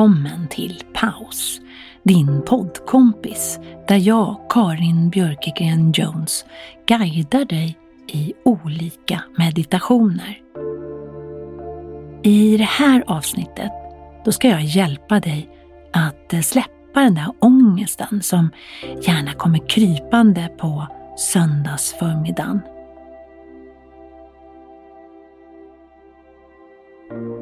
Välkommen till Paus, din poddkompis där jag, Karin Björkegren Jones, guidar dig i olika meditationer. I det här avsnittet då ska jag hjälpa dig att eh, släppa den där ångesten som gärna kommer krypande på söndagsförmiddagen.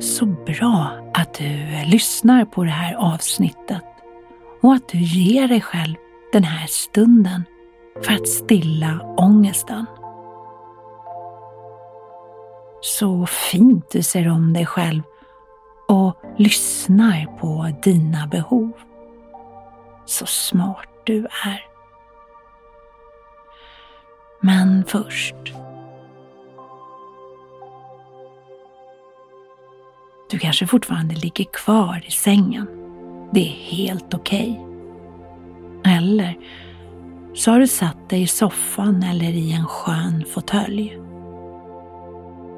Så bra du eh, lyssnar på det här avsnittet och att du ger dig själv den här stunden för att stilla ångesten. Så fint du ser om dig själv och lyssnar på dina behov. Så smart du är. Men först Du kanske fortfarande ligger kvar i sängen. Det är helt okej. Okay. Eller så har du satt dig i soffan eller i en skön fåtölj.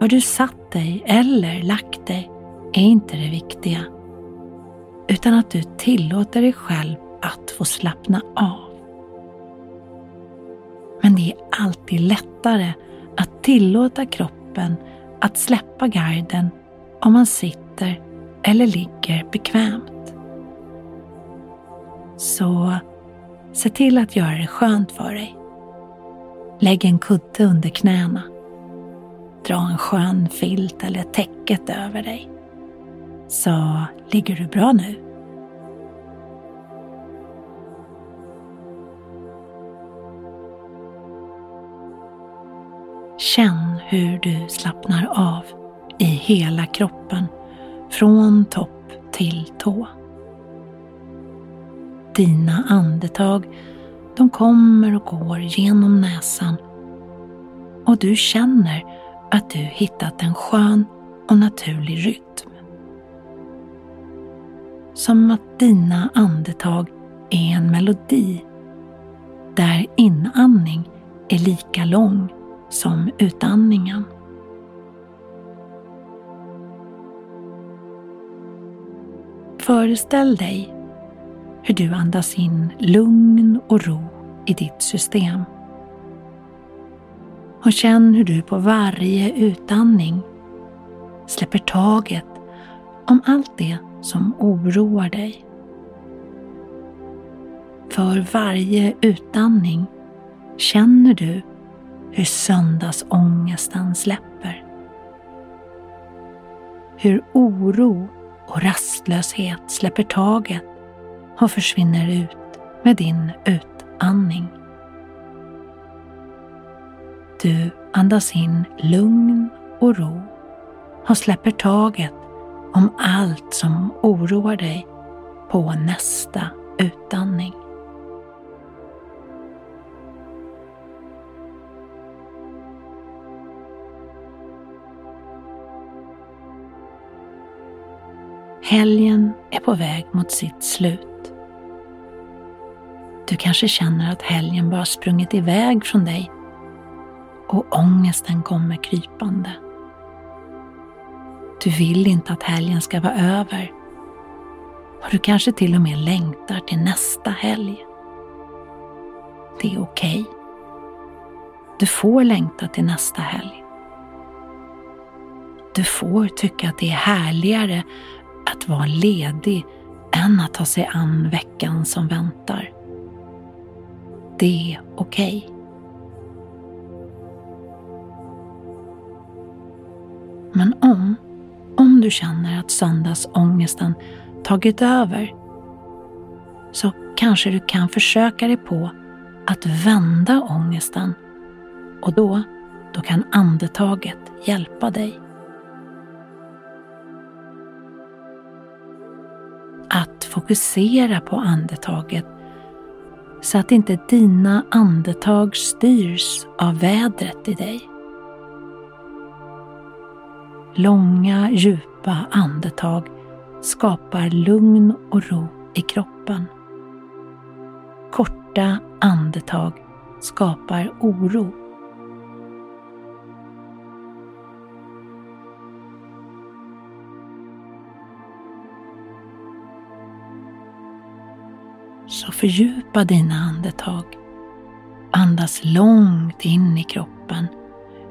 Var du satt dig eller lagt dig är inte det viktiga. Utan att du tillåter dig själv att få slappna av. Men det är alltid lättare att tillåta kroppen att släppa garden om man sitter eller ligger bekvämt. Så se till att göra det skönt för dig. Lägg en kudde under knäna. Dra en skön filt eller täcket över dig. Så ligger du bra nu. Känn hur du slappnar av i hela kroppen, från topp till tå. Dina andetag, de kommer och går genom näsan och du känner att du hittat en skön och naturlig rytm. Som att dina andetag är en melodi där inandning är lika lång som utandningen. Föreställ dig hur du andas in lugn och ro i ditt system. Och känn hur du på varje utandning släpper taget om allt det som oroar dig. För varje utandning känner du hur söndagsångesten släpper. Hur oro och rastlöshet släpper taget och försvinner ut med din utandning. Du andas in lugn och ro och släpper taget om allt som oroar dig på nästa utandning. Helgen är på väg mot sitt slut. Du kanske känner att helgen bara sprungit iväg från dig och ångesten kommer krypande. Du vill inte att helgen ska vara över och du kanske till och med längtar till nästa helg. Det är okej. Okay. Du får längta till nästa helg. Du får tycka att det är härligare att vara ledig än att ta sig an veckan som väntar. Det är okej. Okay. Men om, om du känner att söndagsångesten tagit över så kanske du kan försöka dig på att vända ångesten och då, då kan andetaget hjälpa dig. Fokusera på andetaget så att inte dina andetag styrs av vädret i dig. Långa, djupa andetag skapar lugn och ro i kroppen. Korta andetag skapar oro. Så fördjupa dina andetag. Andas långt in i kroppen,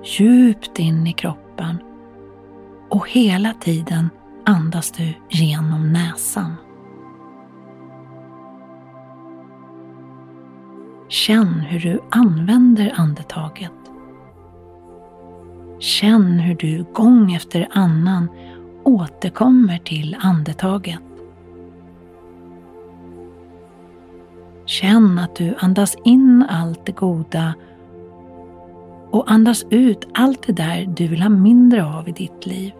djupt in i kroppen och hela tiden andas du genom näsan. Känn hur du använder andetaget. Känn hur du gång efter annan återkommer till andetaget. Känn att du andas in allt det goda och andas ut allt det där du vill ha mindre av i ditt liv.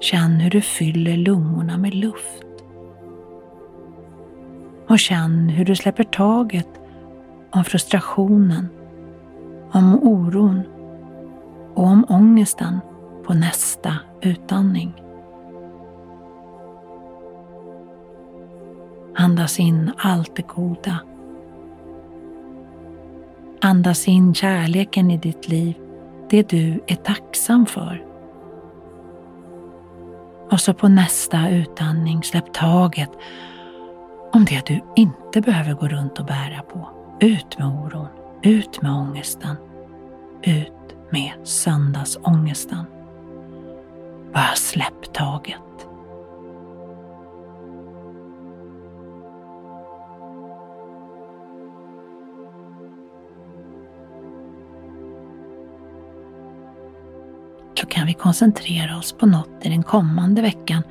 Känn hur du fyller lungorna med luft. Och känn hur du släpper taget om frustrationen, om oron och om ångesten på nästa utandning. Andas in allt det goda. Andas in kärleken i ditt liv, det du är tacksam för. Och så på nästa utandning släpp taget om det du inte behöver gå runt och bära på. Ut med oron, ut med ångesten, ut med söndagsångesten. Bara släpp taget. Så kan vi koncentrera oss på något i den kommande veckan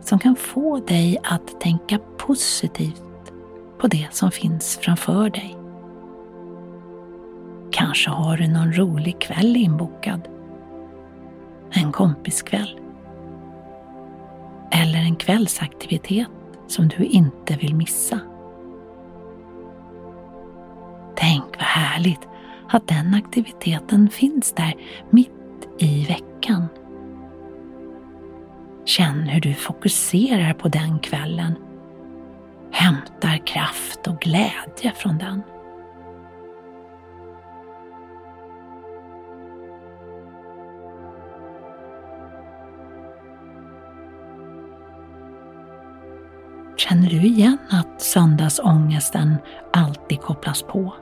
som kan få dig att tänka positivt på det som finns framför dig. Kanske har du någon rolig kväll inbokad. En kompiskväll. Eller en kvällsaktivitet som du inte vill missa. Tänk vad härligt att den aktiviteten finns där mitt i veckan. Känn hur du fokuserar på den kvällen. Hämtar kraft och glädje från den. Känner du igen att söndagsångesten alltid kopplas på?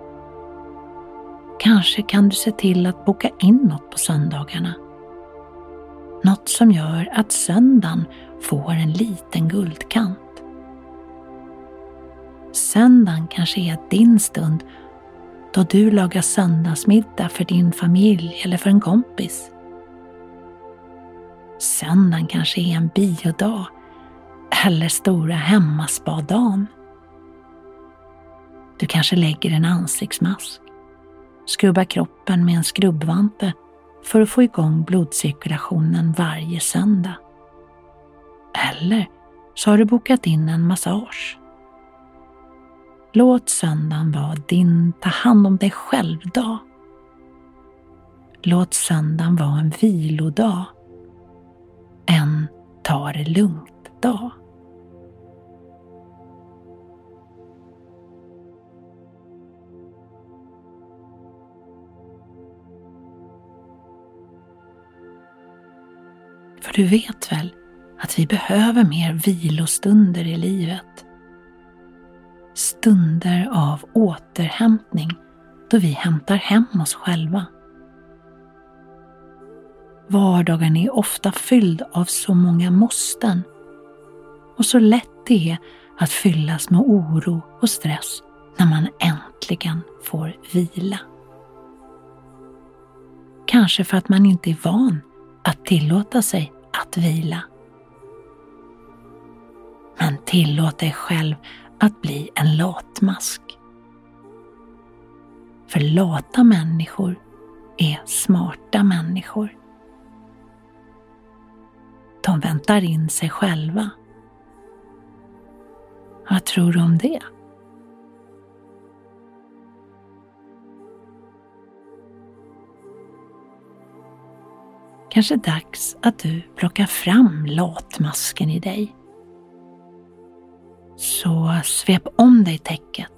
Kanske kan du se till att boka in något på söndagarna. Något som gör att söndagen får en liten guldkant. Söndagen kanske är din stund då du lagar söndagsmiddag för din familj eller för en kompis. Söndagen kanske är en biodag eller stora hemmaspadagen. Du kanske lägger en ansiktsmask skrubba kroppen med en skrubbvante för att få igång blodcirkulationen varje söndag. Eller så har du bokat in en massage. Låt söndagen vara din ta hand om dig själv-dag. Låt söndagen vara en vilodag. En ta det lugnt-dag. För du vet väl att vi behöver mer vilostunder i livet? Stunder av återhämtning då vi hämtar hem oss själva. Vardagen är ofta fylld av så många måsten och så lätt det är att fyllas med oro och stress när man äntligen får vila. Kanske för att man inte är van att tillåta sig att vila. Men tillåt dig själv att bli en latmask. För lata människor är smarta människor. De väntar in sig själva. Vad tror du om det? Kanske dags att du plockar fram latmasken i dig. Så svep om dig täcket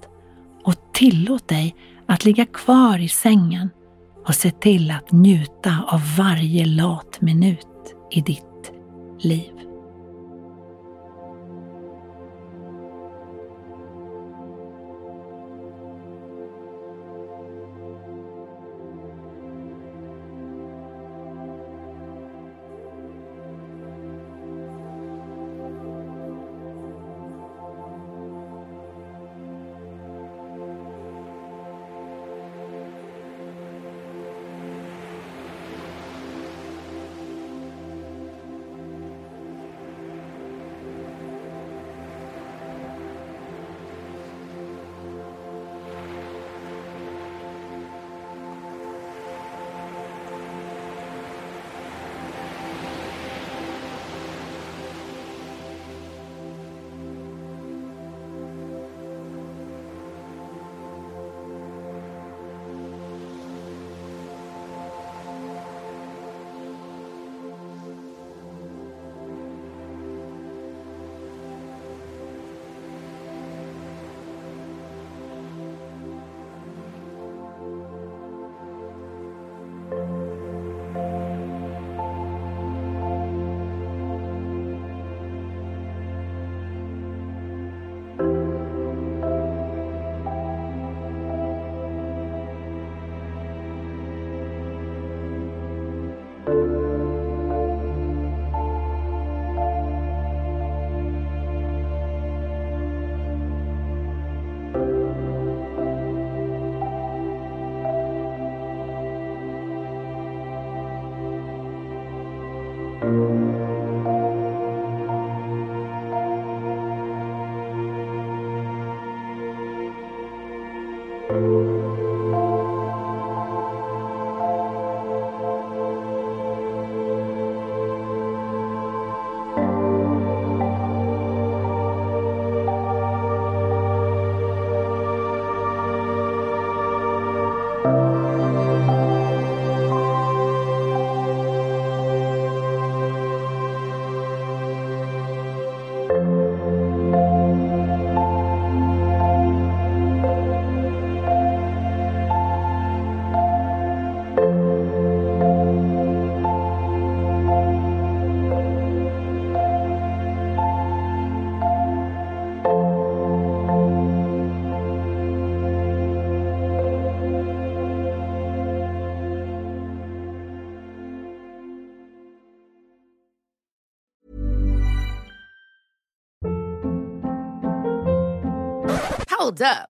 och tillåt dig att ligga kvar i sängen och se till att njuta av varje lat minut i ditt liv. Hold up.